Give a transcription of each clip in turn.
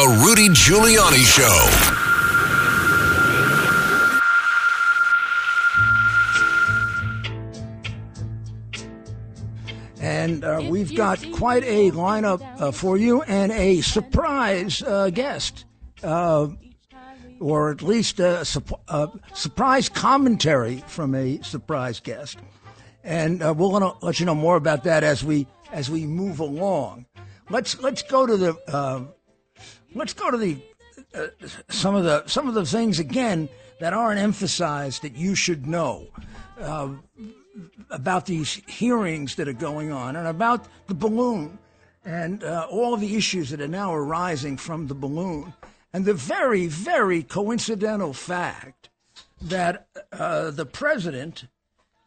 The Rudy Giuliani Show. And uh, we've got quite a lineup uh, for you and a surprise uh, guest, uh, or at least a, a, surprise commentary from a surprise guest. And uh, we're going to let you know more about that as we as we move along. Let's let's go to the uh, let's go to the some of the some of the things again that aren't emphasized that you should know about these hearings that are going on and about the balloon and uh, all the issues that are now arising from the balloon and the very, very coincidental fact that uh, the president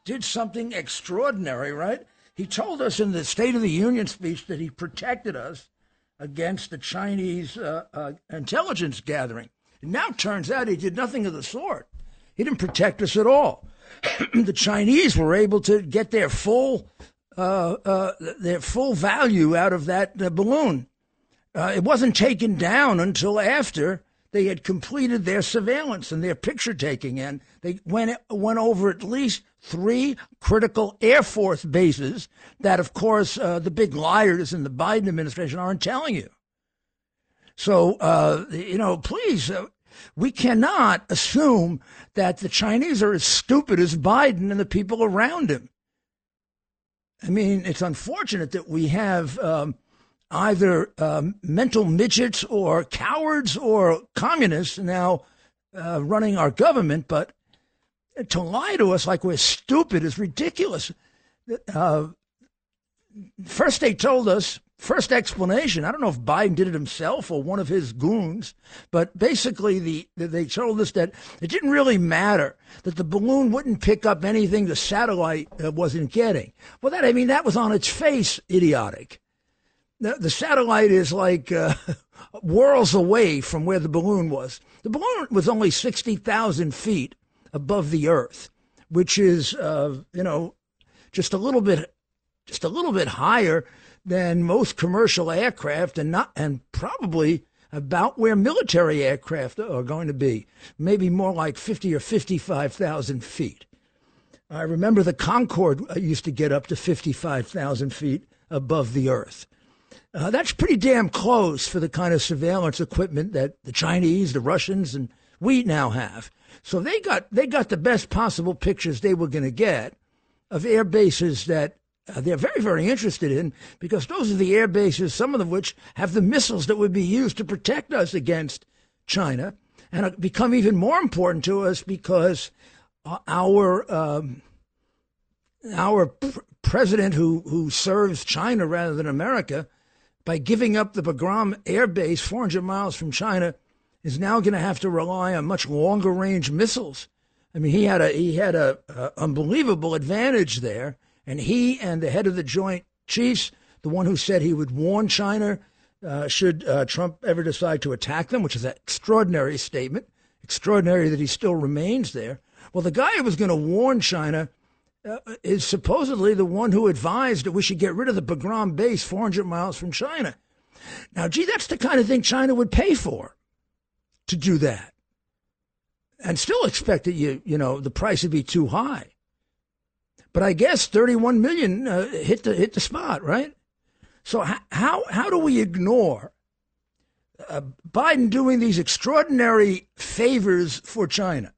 did something extraordinary, right? He told us in the State of the Union speech that he protected us against the Chinese uh, uh intelligence gathering. It now turns out he did nothing of the sort. He didn't protect us at all. the Chinese were able to get their full uh, uh, their full value out of that uh, balloon. Uh, it wasn't taken down until after they had completed their surveillance and their picture taking, and they went went over at least three critical Air Force bases that, of course, uh, the big liars in the Biden administration aren't telling you. So, uh, you know, please, we cannot assume that the Chinese are as stupid as Biden and the people around him. I mean, it's unfortunate that we have um, either um, mental midgets or cowards or communists now uh, running our government, but to lie to us like we're stupid is ridiculous. Uh, first, they told us First explanation, I don't know if Biden did it himself or one of his goons, but basically the, they told us that it didn't really matter that the balloon wouldn't pick up anything the satellite uh, wasn't getting. Well, that I mean that was on its face idiotic. The, satellite is like uh, worlds away from where the balloon was. The balloon was only sixty thousand feet above the Earth, which is uh, you know just a little bit just a little bit higher than most commercial aircraft and not and probably about where military aircraft are going to be, maybe more like 50 or 55,000 feet. I remember the Concorde used to get up to 55,000 feet above the earth. Uh, that's pretty damn close for the kind of surveillance equipment that the Chinese, the Russians, and we now have. So they got they got the best possible pictures they were going to get of air bases that uh, they're very, very interested in because those are the air bases, some of which have the missiles that would be used to protect us against China, and become even more important to us because uh, our um, our pr- president, who who serves China rather than America, by giving up the Bagram air base 400 miles from China, is now going to have to rely on much longer range missiles. I mean, he had a he had a, a unbelievable advantage there and he and the head of the Joint Chiefs, the one who said he would warn China uh, should uh, Trump ever decide to attack them, which is an extraordinary statement. Extraordinary that he still remains there. Well, the guy who was going to warn China uh, is supposedly the one who advised that we should get rid of the Bagram base 400 miles from China. Now, gee, that's the kind of thing China would pay for to do that, and still expect that you you know the price would be too high. But I guess 31 million uh, hit the hit the spot, right? So how how do we ignore uh, Biden doing these extraordinary favors for China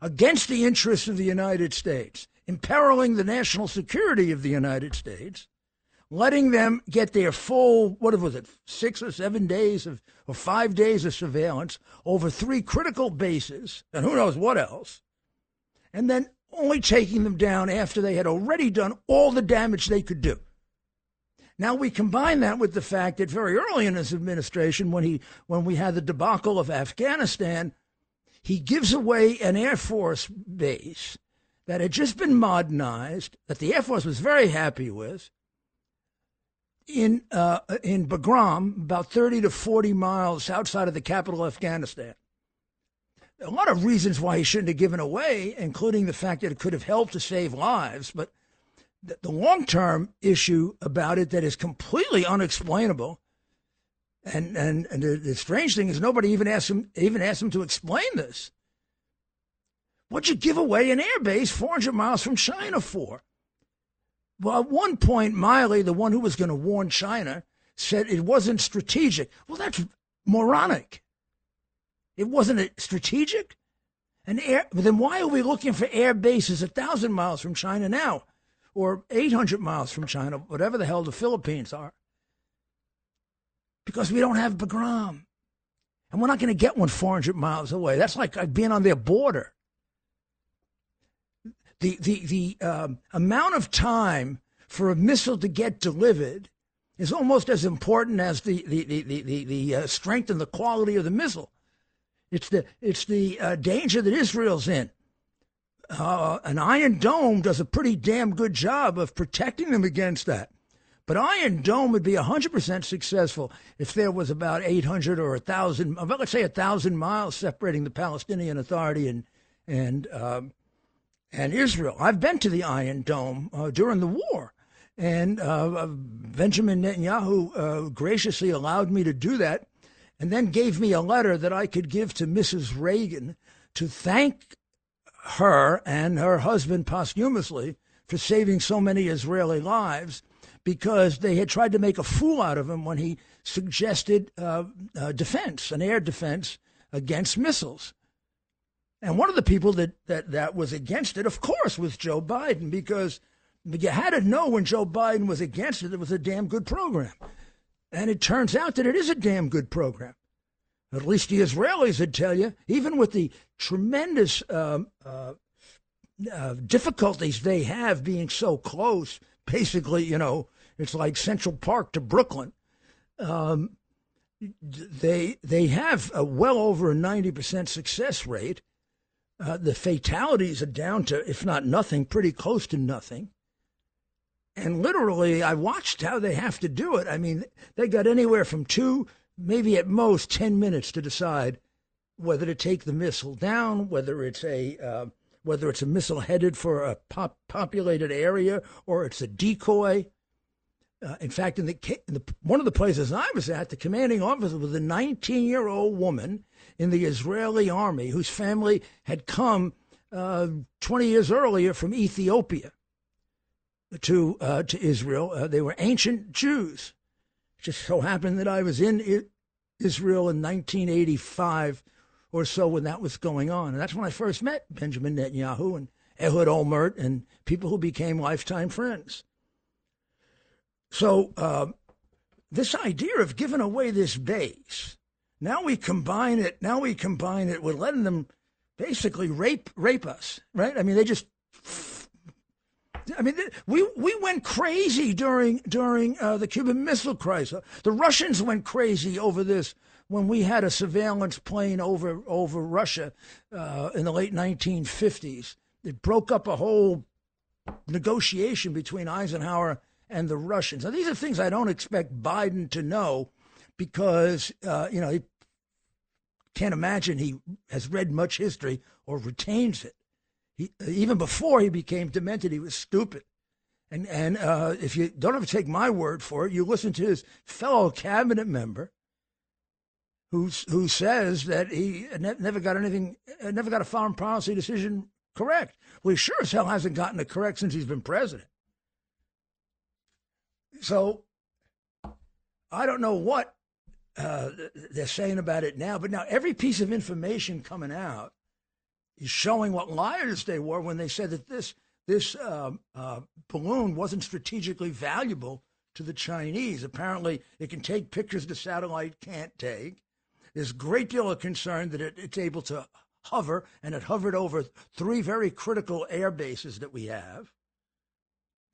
against the interests of the United States, imperiling the national security of the United States, letting them get their full what was it six or seven days of or five days of surveillance over three critical bases and who knows what else, and then only taking them down after they had already done all the damage they could do. Now we combine that with the fact that very early in his administration, when he when we had the debacle of Afghanistan, he gives away an Air Force base that had just been modernized, that the Air Force was very happy with, in uh, in Bagram, about 30 to 40 miles outside of the capital, Afghanistan a lot of reasons why he shouldn't have given away, including the fact that it could have helped to save lives. But the, the long term issue about it that is completely unexplainable And and, and the, the strange thing is nobody even asked him even asked him to explain this. What'd you give away an airbase 400 miles from China for? Well, at one point, Milley, the one who was going to warn China, said it wasn't strategic. Well, that's moronic. It wasn't strategic? And air, then why are we looking for air bases a thousand miles from China now, or 800 miles from China, whatever the hell the Philippines are? Because we don't have Bagram. And we're not going to get one 400 miles away. That's like being on their border. The, the, the um, amount of time for a missile to get delivered is almost as important as the, the, the, the, the, the uh, strength and the quality of the missile. It's the, it's the uh, danger that Israel's in. Uh, an Iron Dome does a pretty damn good job of protecting them against that. But Iron Dome would be 100% successful if there was about 800 or 1,000, let's say 1,000 miles separating the Palestinian Authority and, and, um, and Israel. I've been to the Iron Dome uh, during the war. And uh, Benjamin Netanyahu uh, graciously allowed me to do that and then gave me a letter that I could give to Mrs. Reagan to thank her and her husband posthumously for saving so many Israeli lives because they had tried to make a fool out of him when he suggested uh, uh, defense, an air defense against missiles. And one of the people that, that, that was against it, of course, was Joe Biden because you had to know when Joe Biden was against it, it was a damn good program. And it turns out that it is a damn good program. At least the Israelis would tell you, even with the tremendous um, uh, uh, difficulties they have being so close, basically, you know, it's like Central Park to Brooklyn. Um, they they have a well over a ninety percent success rate. Uh, the fatalities are down to, if not nothing, pretty close to nothing. And literally, I watched how they have to do it. I mean, they got anywhere from two, maybe at most 10 minutes to decide whether to take the missile down, whether it's a uh, whether it's a missile headed for a pop- populated area or it's a decoy. Uh, in fact, in the, in the, one of the places I was at, the commanding officer was a 19 year old woman in the Israeli army whose family had come uh, 20 years earlier from Ethiopia to uh, to Israel. Uh, they were ancient Jews. It just so happened that I was in Israel in 1985 or so when that was going on, and that's when I first met Benjamin Netanyahu and Ehud Olmert and people who became lifetime friends. So uh, this idea of giving away this base, now we combine it. Now we combine it with letting them basically rape rape us, right? I mean, they just I mean, we we went crazy during during uh, the Cuban Missile Crisis. The Russians went crazy over this when we had a surveillance plane over over Russia uh, in the late 1950s. It broke up a whole negotiation between Eisenhower and the Russians. Now, these are things I don't expect Biden to know because uh, you know he can't imagine he has read much history or retains it. He, even before he became demented, he was stupid. And, and uh, if you don't to take my word for it, you listen to his fellow cabinet member who, who says that he never got anything, never got a foreign policy decision correct. Well, he sure as hell hasn't gotten it correct since he's been president. So I don't know what uh, they're saying about it now, but now every piece of information coming out is showing what liars they were when they said that this this uh, uh, balloon wasn't strategically valuable to the Chinese. Apparently, it can take pictures the satellite can't take. There's a great deal of concern that it, it's able to hover, and it hovered over three very critical air bases that we have.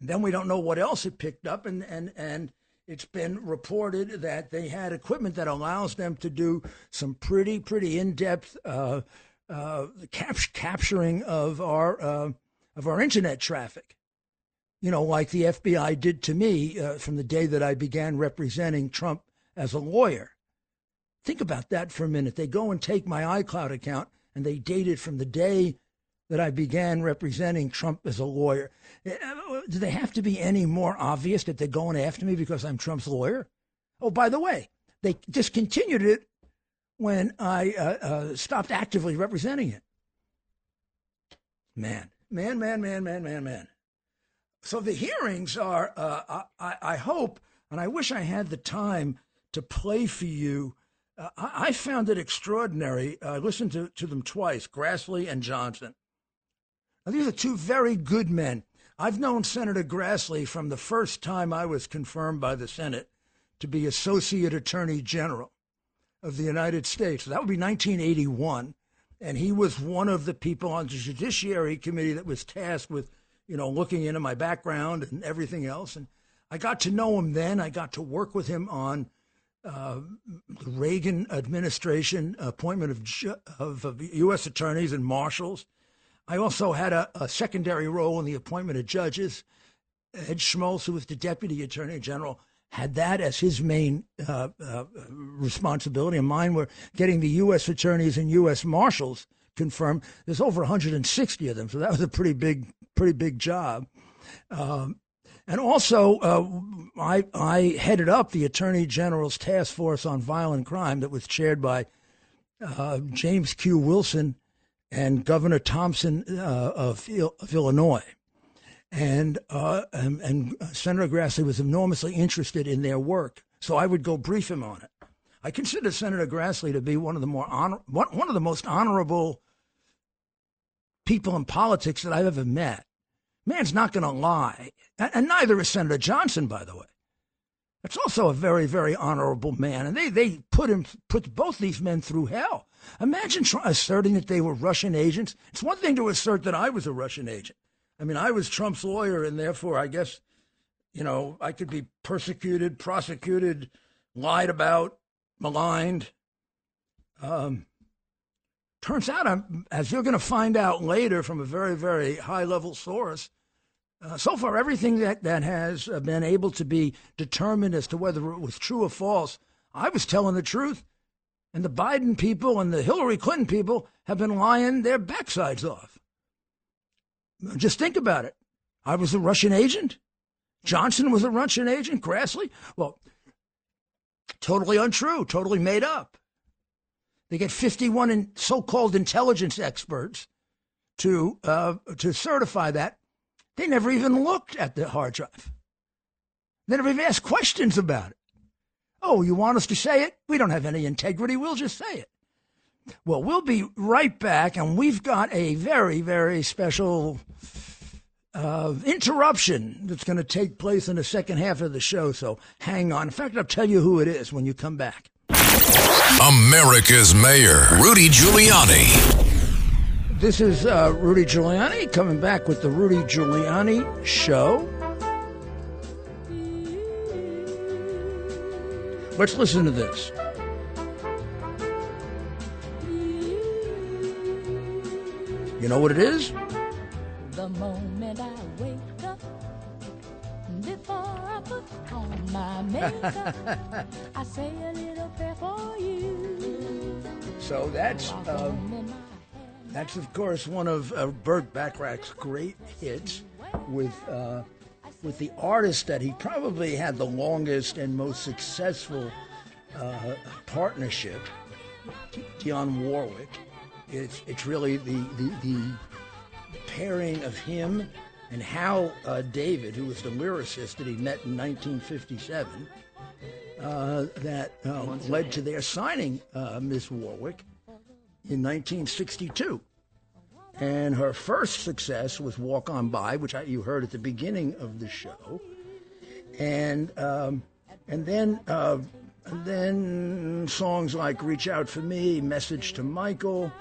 And then we don't know what else it picked up, and and and it's been reported that they had equipment that allows them to do some pretty pretty in depth. Uh, uh, cap- capturing of our uh, of our internet traffic. You know, like the FBI did to me uh, from the day that I began representing Trump as a lawyer. Think about that for a minute. They go and take my iCloud account and they date it from the day that I began representing Trump as a lawyer. Uh, do they have to be any more obvious that they're going after me because I'm Trump's lawyer? Oh, by the way, They discontinued it when I uh, uh, stopped actively representing it. Man, man, man, man, man, man, man. So the hearings are, uh, I, I, hope, and I wish I had the time to play for you. Uh, I, I, found it extraordinary. I listened to, to them twice, Grassley and Johnson. Now, these are two very good men. I've known Senator Grassley from the first time I was confirmed by the Senate to be Associate Attorney General of the United States. That would be 1981. And he was one of the people on the Judiciary Committee that was tasked with, you know, looking into my background and everything else. And I got to know him then. I got to work with him on uh, the Reagan administration appointment of, of, of, U.S. attorneys and marshals. I also had a, a, secondary role in the appointment of judges. Ed Schmults, who was the deputy attorney general, had that as his main uh, uh, responsibility, and mine were getting the U.S. attorneys and U.S. marshals confirmed. There's over 160 of them, so that was a pretty big, pretty big job. Um, and also, uh, I, I headed up the Attorney General's Task Force on Violent Crime that was chaired by uh, James Q. Wilson and Governor Thompson uh, of, of Illinois and uh, and, and Senator Grassley was enormously interested in their work. So I would go brief him on it. I consider Senator Grassley to be one of the more honor, one, of the most honorable people in politics that I've ever met. Man's not going to lie, and, and neither is Senator Johnson, by the way. That's also a very, very honorable man, and they they put him put both these men through hell. Imagine asserting that they were Russian agents. It's one thing to assert that I was a Russian agent. I mean, I was Trump's lawyer, and therefore, I guess, you know, I could be persecuted, prosecuted, lied about, maligned. Um, turns out, I'm, as you're going to find out later from a very, very high level source, uh, so far, everything that, that has uh, been able to be determined as to whether it was true or false, I was telling the truth. And the Biden people and the Hillary Clinton people have been lying their backsides off. Just think about it. I was a Russian agent. Johnson was a Russian agent. Grassley? Well, totally untrue, totally made up. They get 51 in so-called intelligence experts to uh, to certify that. They never even looked at the hard drive. They never even asked questions about it. Oh, you want us to say it? We don't have any integrity. We'll just say it. Well, we'll be right back, and we've got a very, very special uh, interruption that's going to take place in the second half of the show. So hang on. In fact, I'll tell you who it is when you come back. America's Mayor, Rudy Giuliani. This is uh, Rudy Giuliani coming back with the Rudy Giuliani Show. Let's listen to this. You know what it is? The moment I wake up, before I put on my makeup, I say a little prayer for you. So that's um, that's of course one of uh, Burt Bacharach's great hits with uh, with the artist that he probably had the longest and most successful uh, partnership, Dionne Warwick. It's it's really the the, the pairing of him and Hal uh, David, who was the lyricist that he met in 1957, uh, that uh, led to their signing uh, Miss Warwick in 1962. And her first success was Walk On By, which I, you heard at the beginning of the show. And, um, and then, uh, and then songs like Reach Out For Me, Message to Michael,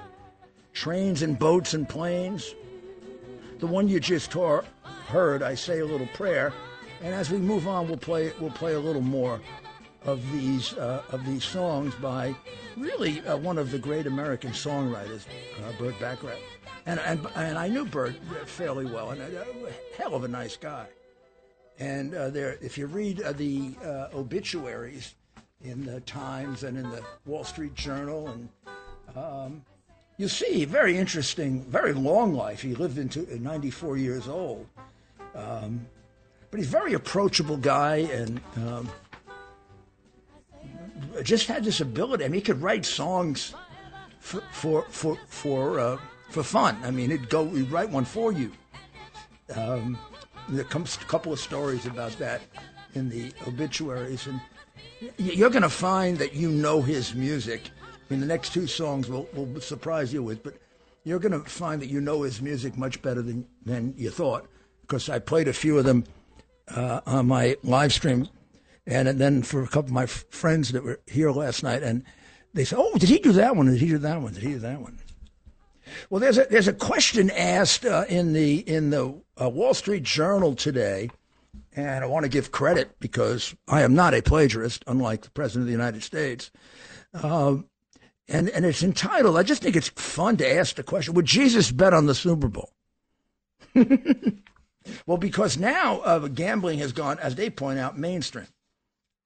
trains and boats and planes. The one you just heard, I say a little prayer, and as we move on, we'll play we'll play a little more of these uh, of these songs by really uh, one of the great American songwriters, uh, Burt Bacharach, and and and I knew Burt fairly well, and a, a hell of a nice guy. And uh, there, if you read uh, the uh, obituaries in the Times and in the Wall Street Journal and um, you see, very interesting, very long life. He lived into 94 years old. Um, but he's a very approachable guy and um, just had this ability. I mean, he could write songs for for for for, uh, for fun. I mean, he'd go, he'd write one for you. Um, there comes a couple of stories about that in the obituaries, and you're going to find that you know his music. I mean, the next two songs will, will surprise you with, but you're going to find that you know his music much better than, than you thought, because I played a few of them uh, on my live stream, and then for a couple of my friends that were here last night, and they said, "Oh, did he do that one? Did he do that one? Did he do that one?" Well, there's a there's a question asked uh, in the in the uh, Wall Street Journal today, and I want to give credit because I am not a plagiarist, unlike the president of the United States. Uh, and and it's entitled. I just think it's fun to ask the question: Would Jesus bet on the Super Bowl? well, because now uh, gambling has gone, as they point out, mainstream.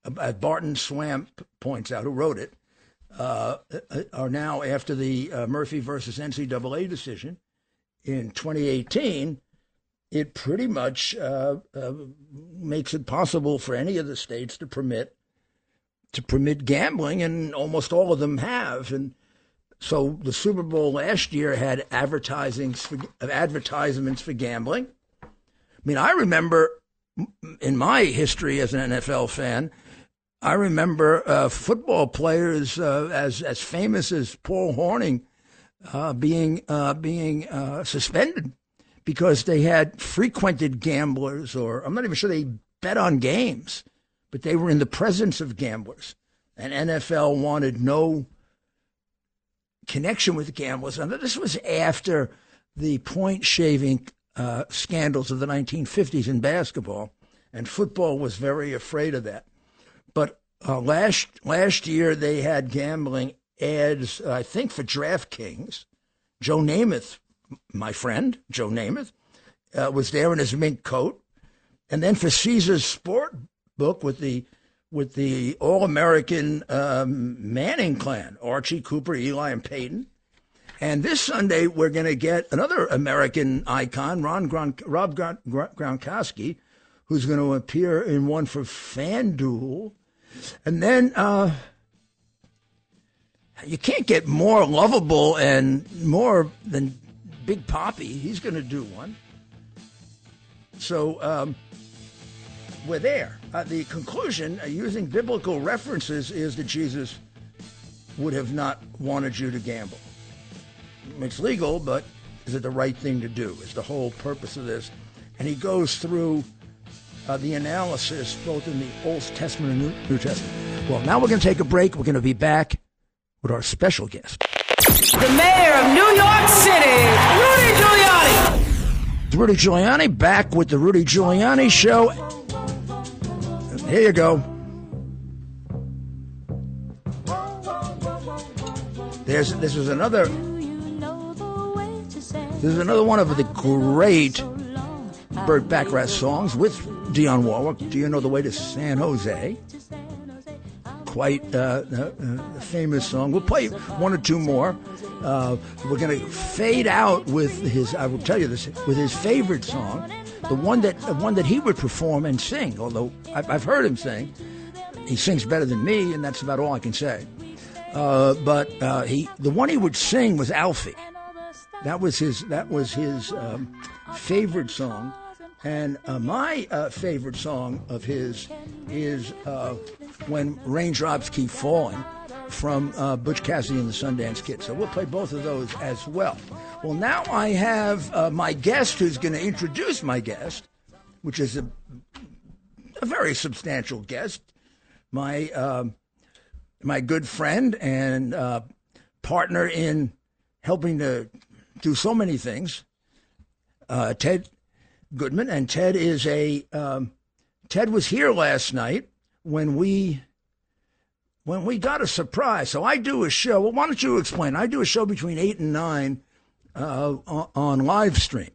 Uh, Barton Swaim points out, who wrote it, uh, are now after the uh, Murphy versus NCAA decision in 2018. It pretty much uh, uh, makes it possible for any of the states to permit to permit gambling, and almost all of them have. And so the Super Bowl last year had advertising advertisements for gambling. I mean, I remember in my history as an NFL fan, I remember uh, football players uh, as as famous as Paul Hornung uh, being uh, being uh, suspended because they had frequented gamblers, or I'm not even sure they bet on games, but they were in the presence of gamblers, and NFL wanted no connection with gamblers. And this was after the point shaving uh, scandals of the 1950s in basketball, and football was very afraid of that. But uh, last last year they had gambling ads, I think, for DraftKings. Joe Namath, my friend Joe Namath, uh, was there in his mink coat, and then for Caesar's Sport Book with the with the All American um, Manning clan, Archie Cooper, Eli, and Peyton. And this Sunday, we're going to get another American icon, Ron Gron- Rob Gronkowski, who's going to appear in one for FanDuel and then uh, you can't get more lovable and more than Big Papi. He's going to do one. So um, we're there. Uh, the conclusion, uh, using biblical references, is that Jesus would have not wanted you to gamble. It's legal, but is it the right thing to do? Is the whole purpose of this. And he goes through uh, the analysis both in the Old Testament and New Testament. Well, now we're going to take a break. We're going to be back with our special guest. The mayor of New York City, Rudy Giuliani. Rudy Giuliani back with the Rudy Giuliani Show. Here you go. There's this is another. This is another one of the great Burt Bacharach songs with Dionne Warwick. Do you know the way to San Jose? Quite uh, a, a famous song. We'll play one or two more. Uh, we're going to fade out with his. I will tell you this with his favorite song, the one that the one that he would perform and sing. Although I've, I've heard him sing, he sings better than me, and that's about all I can say. Uh, but uh, he, the one he would sing was Alfie. That was his. That was his um, favorite song. And uh, my uh, favorite song of his is uh, When Raindrops Keep Falling from uh, Butch Cassidy and the Sundance Kid. So we'll play both of those as well. Well, now I have uh, my guest who's going to introduce my guest, which is a, a very substantial guest, my, um, my good friend and uh, partner in helping to do so many things, Ted Goodman, and Ted is a um, Ted was here last night when we when we got a surprise. So I do a show. Well, why don't you explain? I do a show between eight and nine uh, on live stream.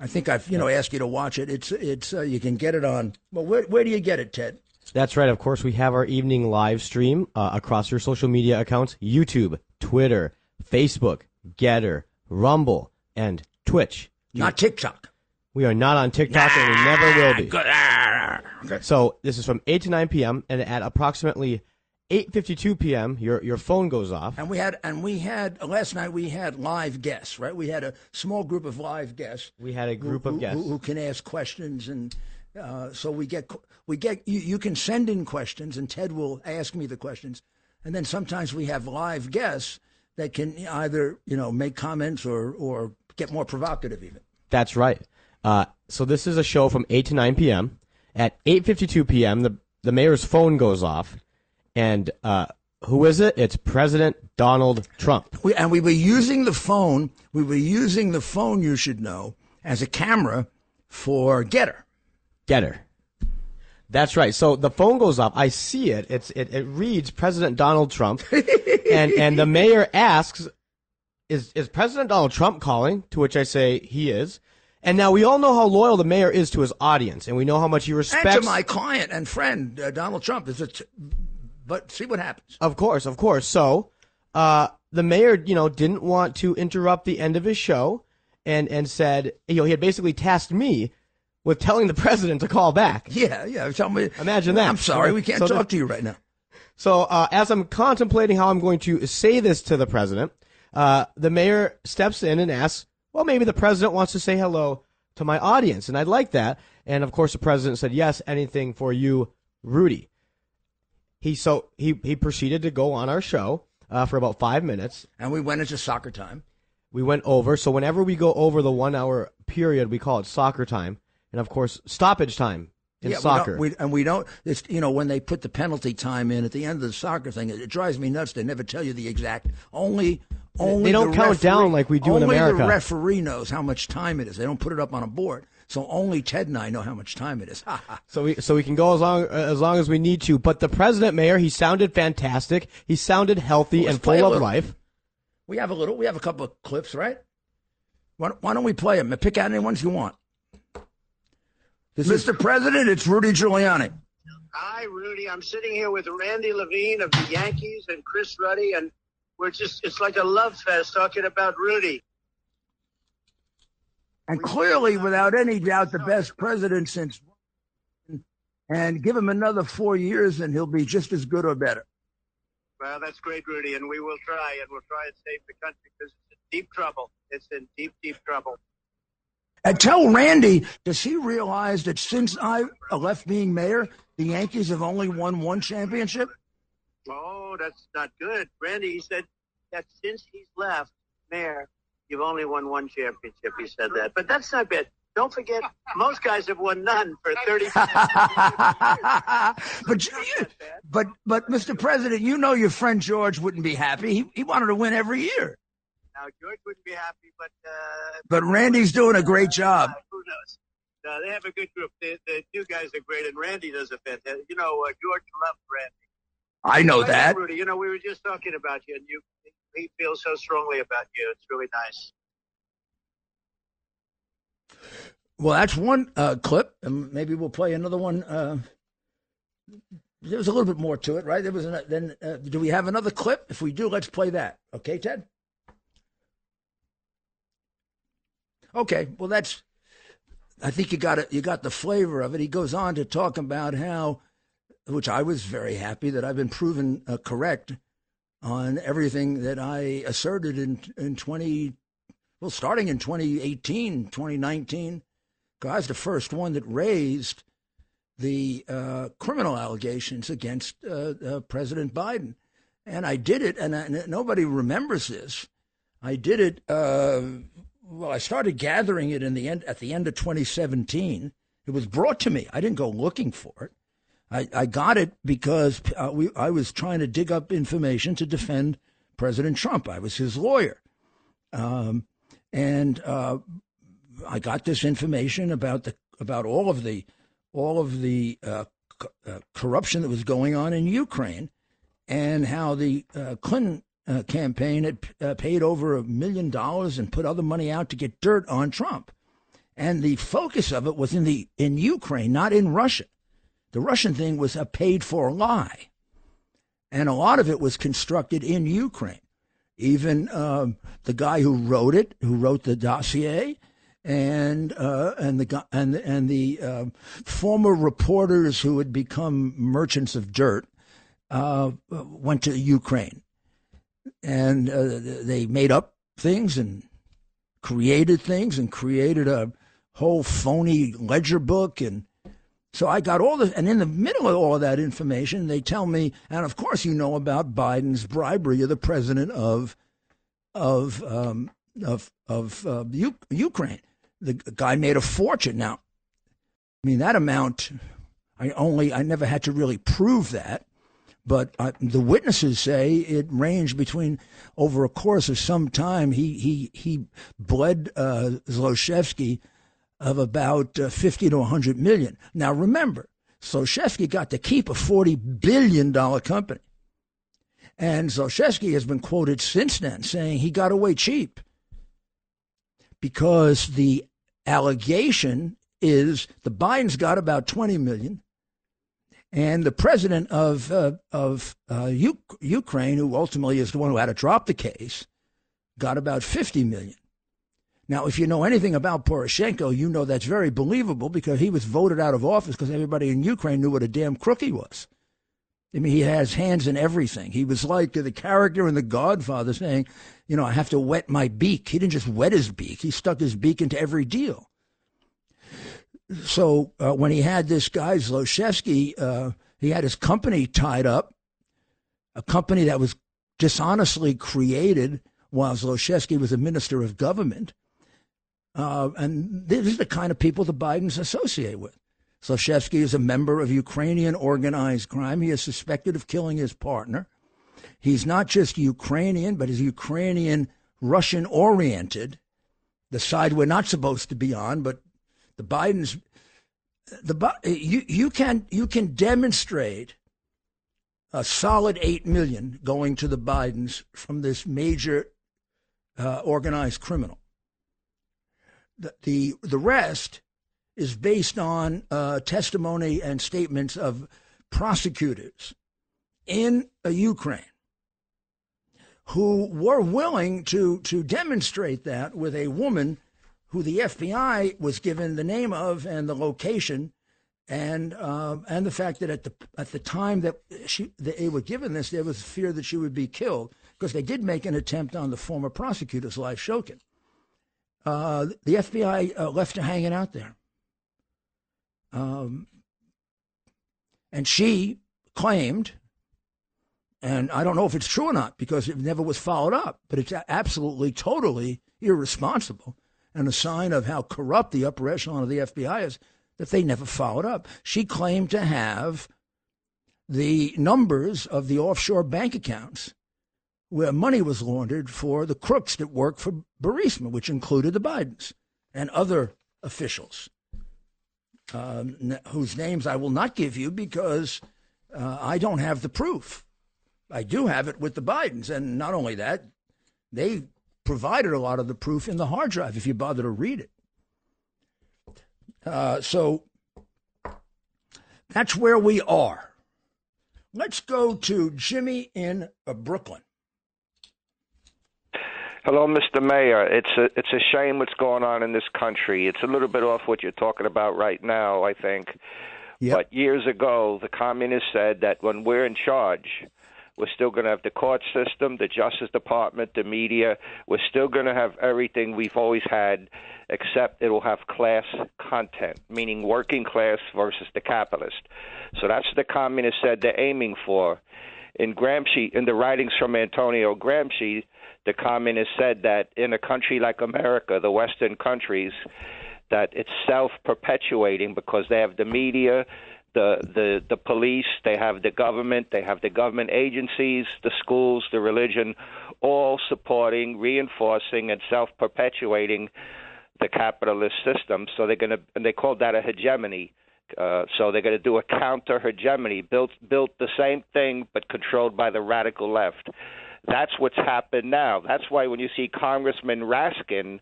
I think I've you know asked you to watch it. It's it's uh, you can get it on. Well, where where do you get it, Ted? That's right. Of course, we have our evening live stream uh, across your social media accounts: YouTube, Twitter, Facebook, Gettr, Rumble, and Twitch. Not TikTok. We are not on TikTok and we never will be. Good. Ah. So this is from 8 to 9 p.m. and at approximately 8:52 p.m., your your phone goes off. And we had and we had last night we had live guests, right? We had a small group of live guests. We had a group who, of guests who, who, can ask questions, and uh, so we get we get you, you can send in questions, and Ted will ask me the questions, and then sometimes we have live guests that can either you know make comments or or get more provocative even. That's right. Uh, so this is a show from 8 to 9 p.m. At 8:52 p.m., the the mayor's phone goes off, and uh, who is it? It's President Donald Trump. We, and we were using the phone. We were using the phone. You should know as a camera for Gettr. Gettr. That's right. So the phone goes off. I see it. It's it, it reads President Donald Trump, and and the mayor asks, "Is is President Donald Trump calling?" To which I say, "He is." And now we all know how loyal the mayor is to his audience, and we know how much he respects. And to my client and friend uh, Donald Trump. Is it? But see what happens. Of course, of course. So, uh, the mayor, you know, didn't want to interrupt the end of his show, and and said, you know, he had basically tasked me with telling the president to call back. Yeah, yeah. Tell me. Imagine that. I'm sorry, we can't so talk to you right now. So, uh, as I'm contemplating how I'm going to say this to the president, uh, the mayor steps in and asks, "Well, maybe the president wants to say hello to my audience, and I'd like that." And of course, the president said, "Yes, anything for you, Rudy." He so he he proceeded to go on our show uh, for about five minutes, and we went into soccer time. We went over. So whenever we go over the one hour period, we call it soccer time, and of course stoppage time in yeah, soccer. We we, and we don't. It's you know when they put the penalty time in at the end of the soccer thing, it, it drives me nuts. They never tell you the exact. Only only they don't the count referee, down like we do in only America. the referee knows how much time it is. They don't put it up on a board. So only Ted and I know how much time it is. so we so we can go as long uh, as long as we need to. But the president, mayor, he sounded fantastic. He sounded healthy Well, and full of little. life. We have a little. We have a couple of clips, right? Why, why don't we play them? Pick out any ones you want. Mr. President, it's Rudy Giuliani. Hi, Rudy. I'm sitting here with Randy Levine of the Yankees and Chris Ruddy, and we're just, it's like a love fest talking about Rudy. and clearly, without any doubt, the best president since. And give him another four years, and he'll be just as good or better. Well, that's great, Rudy, and we will try, and we'll try and save the country because it's in deep trouble. It's in deep, deep trouble. And tell Randy, does he realize that since I left being mayor, the Yankees have only won one championship? Oh, that's not good. Randy, he said that since he's left, Mayor, you've only won one championship. He said that. But that's not bad. Don't forget, most guys have won none for 30 but you- but but Mr. President, you know your friend George wouldn't be happy. He he wanted to win every year. Now, George wouldn't be happy, but. Uh, But Randy's doing a great job. Who knows? No, they have a good group. The, the two guys are great, and Randy does a fantastic. You know, uh, George loves Randy. I know Thank you, that. Rudy. You know, we were just talking about you, and you he feels so strongly about you. It's really nice. Well, that's one uh, clip, and maybe we'll play another one. Uh, there was a little bit more to it, right? There was an, then. Uh, do we have another clip? If we do, let's play that. Okay, Ted. Okay. Well, that's. I think you got it. You got the flavor of it. He goes on to talk about how, which I was very happy that I've been proven uh, correct on everything that I asserted in in twenty. Well, starting in 2018, 2019, 'cause I was the first one that raised the uh, criminal allegations against uh, uh, President Biden. And I did it, and, I, and nobody remembers this. I did it. Uh, well, I started gathering it in the end at the end of 2017. It was brought to me. I didn't go looking for it. I, I got it because uh, we, I was trying to dig up information to defend President Trump. I was his lawyer. Um, and uh, I got this information about the about all of the all of the uh, uh, corruption that was going on in Ukraine, and how the uh, Clinton uh, campaign had paid over a million dollars and put other money out to get dirt on Trump, and the focus of it was in the in Ukraine, not in Russia. The Russian thing was a paid for lie, and a lot of it was constructed in Ukraine. Even um, the guy who wrote it, who wrote the dossier, and uh, and the and and the um former reporters who had become merchants of dirt, uh, went to Ukraine, and uh, they made up things and created things and created a whole phony ledger book and so I got all the, and in the middle of all of that information, they tell me, and of course you know about Biden's bribery of the president of, of, um, of, of uh, U- Ukraine. The guy made a fortune. Now, I mean that amount. I only, I never had to really prove that, but uh, the witnesses say it ranged between over a course of some time. He he he bled uh, Zlochevsky of about uh, 50 to 100 million. Now remember, Zlochevsky got to keep a 40 billion dollar company. And Zlochevsky has been quoted since then saying he got away cheap because the allegation is the Bidens got about 20 million and the president of uh, of uh, U- Ukraine, who ultimately is the one who had to drop the case, got about 50 million. Now, if you know anything about Poroshenko, you know that's very believable because he was voted out of office because everybody in Ukraine knew what a damn crook he was. I mean, he has hands in everything. He was like the character in The Godfather saying, you know, I have to wet my beak. He didn't just wet his beak, he stuck his beak into every deal. So uh, when he had this guy, Zlochevsky, uh, he had his company tied up, a company that was dishonestly created while Zlochevsky was a minister of government. Uh, and these are the kind of people the Bidens associate with. Zlochevsky is a member of Ukrainian organized crime. He is suspected of killing his partner. He's not just Ukrainian, but he's Ukrainian Russian oriented, the side we're not supposed to be on. But the Bidens, the you you can you can demonstrate a solid eight million going to the Bidens from this major uh, organized criminal the, the, the rest is based on uh, testimony and statements of prosecutors in uh, Ukraine who were willing to, to demonstrate that with a woman who the FBI was given the name of and the location and uh, and the fact that at the at the time that she they were given this, there was fear that she would be killed because they did make an attempt on the former prosecutor's life, Shokin uh, the FBI uh, left her hanging out there. Um, and she claimed, and I don't know if it's true or not because it never was followed up, but it's absolutely, totally irresponsible and a sign of how corrupt the upper echelon of the FBI is that they never followed up. She claimed to have the numbers of the offshore bank accounts where money was laundered for the crooks that worked for Burisma, which included the Bidens and other officials, um, whose names I will not give you because uh, I don't have the proof. I do have it with the Bidens. And not only that, they provided a lot of the proof in the hard drive if you bother to read it. Uh, so that's where we are. Let's go to Jimmy in uh, Brooklyn. Hello, Mr. Mayor. It's a it's a shame what's going on in this country. It's a little bit off what you're talking about right now, I think. Yep. But years ago, the communists said that when we're in charge, we're still going to have the court system, the Justice Department, the media. We're still going to have everything we've always had, except it will have class content, meaning working class versus the capitalist. So that's what the communists said they're aiming for. In Gramsci, in the writings from Antonio Gramsci, the communists said that in a country like America, the Western countries, that it's self-perpetuating because they have the media, the the the police, they have the government, they have the government agencies, the schools, the religion, all supporting, reinforcing, and self-perpetuating the capitalist system. So they're going to, and they call that a hegemony. Uh, so they're going to do a counter hegemony, built built the same thing but controlled by the radical left. That's what's happened now. That's why when you see Congressman Raskin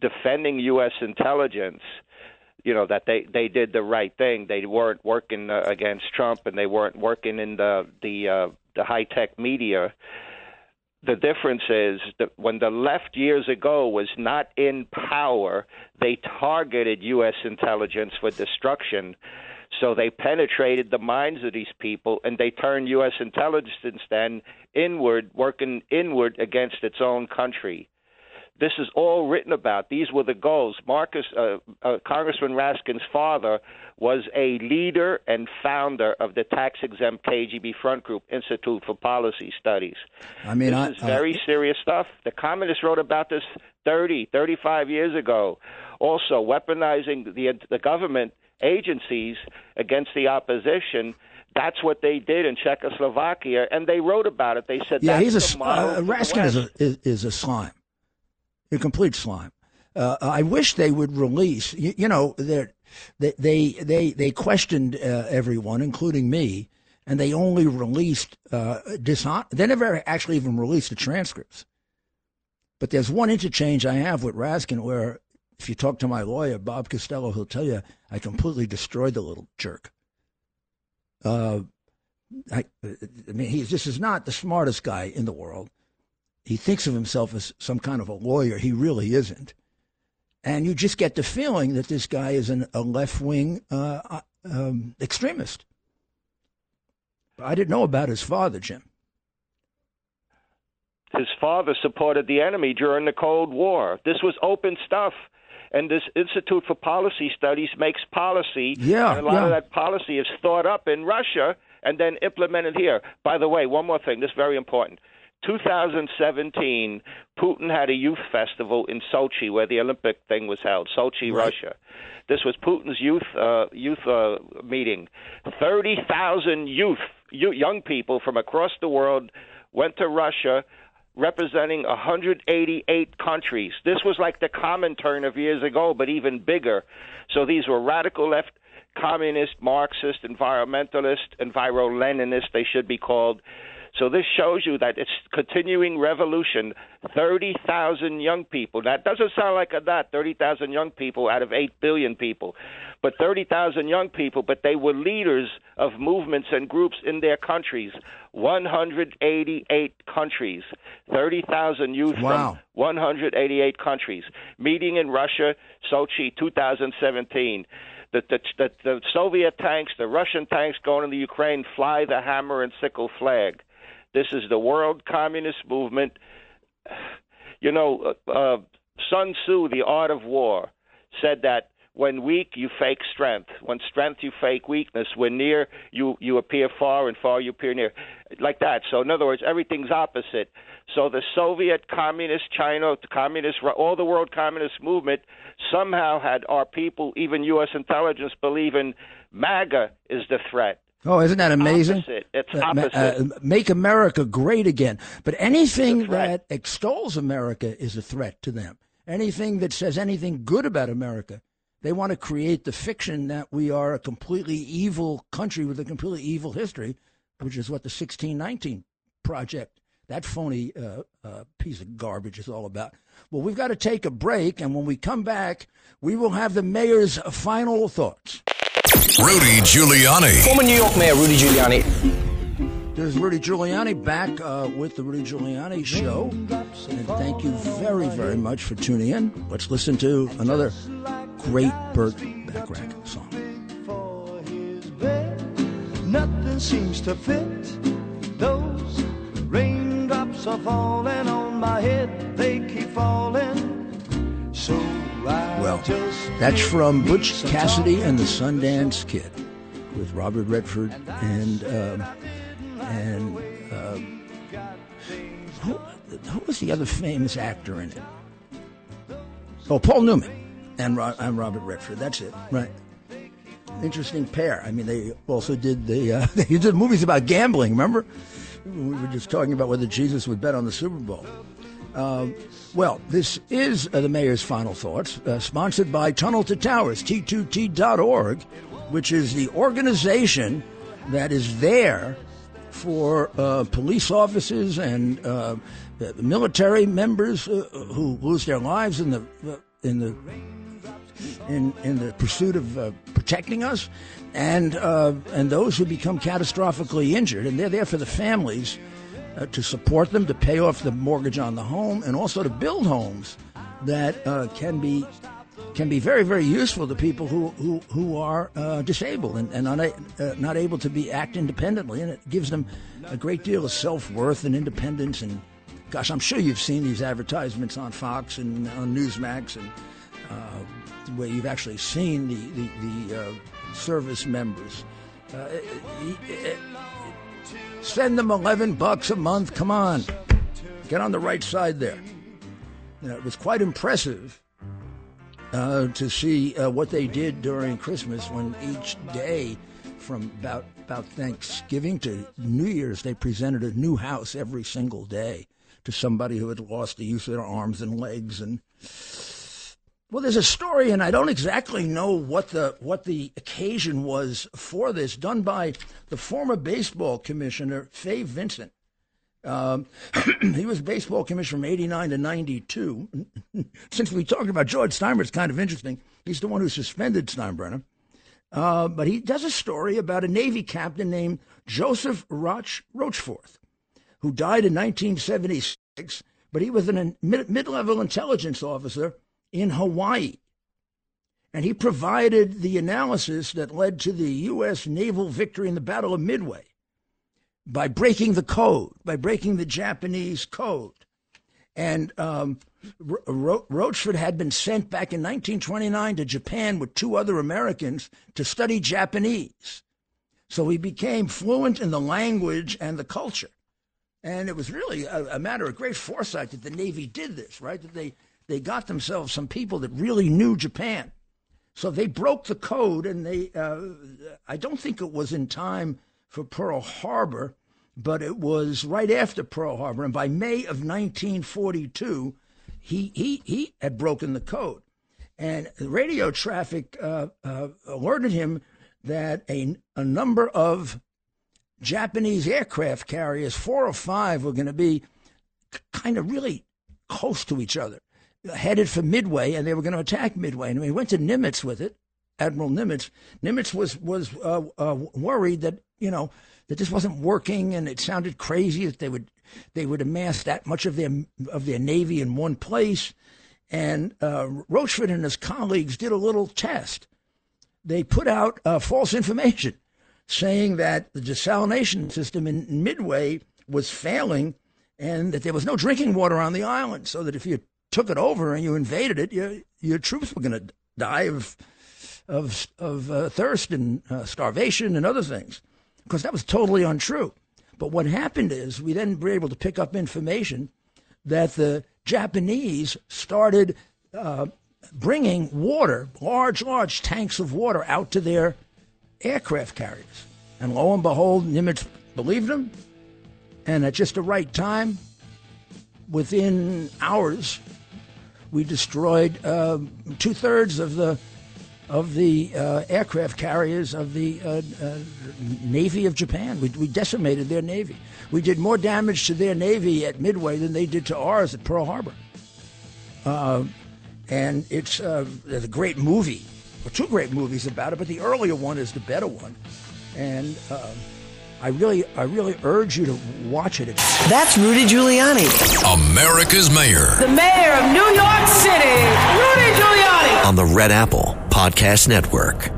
defending U.S. intelligence, you know that they they did the right thing. They weren't working uh, against Trump, and they weren't working in the the uh, the high tech media. The difference is that when the left years ago was not in power, they targeted U.S. intelligence for destruction. So they penetrated the minds of these people and they turned U.S. intelligence then inward, working inward against its own country. This is all written about. These were the goals. Marcus, uh, uh, Congressman Raskin's father, was a leader and founder of the tax exempt KGB Front Group Institute for Policy Studies. I mean, this I, is very uh, serious stuff. The communists wrote about this 30, 35 years ago. Also, weaponizing the the government agencies against the opposition. That's what they did in Czechoslovakia, and they wrote about it. They said, "Yeah, he's a uh, Raskin is a is, is a slime, a complete slime." Uh, I wish they would release. You, you know, they they they they questioned uh, everyone, including me, and they only released uh, dishon- They never actually even released the transcripts. But there's one interchange I have with Raskin where if you talk to my lawyer, Bob Costello, he'll tell you I completely destroyed the little jerk. Uh, I, I mean, he's this is not the smartest guy in the world. He thinks of himself as some kind of a lawyer. He really isn't. And you just get the feeling that this guy is an, a left wing uh, uh, um, extremist. I didn't know about his father, Jim. His father supported the enemy during the Cold War. This was open stuff and this Institute for Policy Studies makes policy. Yeah, and a lot yeah. of that policy is thought up in Russia and then implemented here. By the way, one more thing. This is very important. 2017, Putin had a youth festival in Sochi where the Olympic thing was held, Sochi, right. Russia. This was Putin's youth uh, youth uh, meeting. 30,000 youth, young people from across the world went to Russia representing 188 countries. This was like the Comintern of years ago, but even bigger. So these were radical left, communist, Marxist, environmentalist, enviro-Leninist, they should be called. So this shows you that it's continuing revolution. 30,000 young people. That doesn't sound like a lot, 30,000 young people out of 8 billion people. But 30,000 young people, but they were leaders of movements and groups in their countries. 188 countries. 30,000 youth wow. from 188 countries. Meeting in Russia, Sochi, 2017 the, the, the, the Soviet tanks, the Russian tanks going into Ukraine fly the hammer and sickle flag. This is the world communist movement. You know, uh, uh, Sun Tzu, The Art of War, said that when weak, you fake strength. When strength, you fake weakness. When near, you, you appear far, and far, you appear near. Like that. So, in other words, everything's opposite. So, the Soviet, Communist, China, the Communist, all the world communist movement somehow had our people, even U.S. intelligence, believe in MAGA is the threat. Oh, isn't that amazing? Opposite. It's opposite. Uh, make America great again. But anything that extols America is a threat to them. Anything that says anything good about America, they want to create the fiction that we are a completely evil country with a completely evil history, which is what the 1619 project, that phony uh, uh, piece of garbage, is all about. Well, we've got to take a break, and when we come back, we will have the mayor's final thoughts. Rudy Giuliani. Former New York Mayor Rudy Giuliani. There's Rudy Giuliani back uh, with the Rudy Giuliani Show. And thank you very, very much for tuning in. Let's listen to another great Burt Bacharach song. Nothing seems to fit. Those raindrops are falling on my head. They keep falling. So I Well, that's from Butch Cassidy and the Sundance Kid with Robert Redford and um, and um, who, who was the other famous actor in it? Oh, Paul Newman and, Ro- and Robert Redford. That's it, right? Interesting pair. I mean, they also did the uh, they did movies about gambling. Remember, we were just talking about whether Jesus would bet on the Super Bowl. Um, well, this is uh, the mayor's final thoughts, uh, sponsored by Tunnel to Towers, T2T.org, which is the organization that is there for uh, police officers and uh, military members uh, who lose their lives in the in the in in the pursuit of uh, protecting us, and and those who become catastrophically injured, and they're there for the families uh, to support them, to pay off the mortgage on the home, and also to build homes that uh, can be can be very, very useful to people who who, who are uh, disabled and, and not, uh, not able to be act independently, and it gives them a great deal of self worth and independence. And gosh, I'm sure you've seen these advertisements on Fox and on Newsmax, and uh, where you've actually seen the the, the uh, service members. Uh, send them 11 bucks a month. Come on, get on the right side there. It was quite impressive uh, to see uh, what they did during Christmas when each day from about about Thanksgiving to New Year's they presented a new house every single day to somebody who had lost the use of their arms and legs and well there's a story and I don't exactly know what the what the occasion was for this done by the former baseball commissioner Fay Vincent um, he was baseball commissioner from 89 to 92. Since we talked about George Steinbrenner, it's kind of interesting. He's the one who suspended Steinbrenner. Uh, but he does a story about a Navy captain named Joseph Roch Rochefort, who died in 1976, but he was a mid level intelligence officer in Hawaii. And he provided the analysis that led to the U.S. naval victory in the Battle of Midway by breaking the code, by breaking the Japanese code. And um, Ro- Rochefort had been sent back in 1929 to Japan with two other Americans to study Japanese. So he became fluent in the language and the culture. And it was really a, a, matter of great foresight that the Navy did this, right? That they, they got themselves some people that really knew Japan. So they broke the code, and they, uh, I don't think it was in time for Pearl Harbor, but it was right after Pearl Harbor. And by May of 1942, he, he, he had broken the code. And radio traffic uh, uh, alerted him that a, a number of Japanese aircraft carriers, four or five, were going to be kind of really close to each other, headed for Midway, and they were going to attack Midway. And we went to Nimitz with it, Admiral Nimitz. Nimitz was was uh, uh, worried that you know that this wasn't working, and it sounded crazy that they would they would amass that much of their of their navy in one place. And uh, Rochefort and his colleagues did a little test. They put out uh, false information, saying that the desalination system in Midway was failing, and that there was no drinking water on the island. So that if you took it over and you invaded it, your your troops were going to die of of of uh, thirst and uh, starvation and other things because that was totally untrue. But what happened is we then were able to pick up information that the Japanese started uh, bringing water, large, large tanks of water, out to their aircraft carriers. And lo and behold, Nimitz believed them. And at just the right time, within hours, we destroyed uh, two thirds of the of the uh, aircraft carriers of the uh, uh, Navy of Japan. We, we, decimated their Navy. We did more damage to their Navy at Midway than they did to ours at Pearl Harbor. Uh, and it's uh, there's a great movie, or two great movies about it, but the earlier one is the better one. And uh, I really, I really urge you to watch it. That's Rudy Giuliani, America's mayor, the mayor of New York City, Rudy Giuliani, on the Red Apple Podcast Network.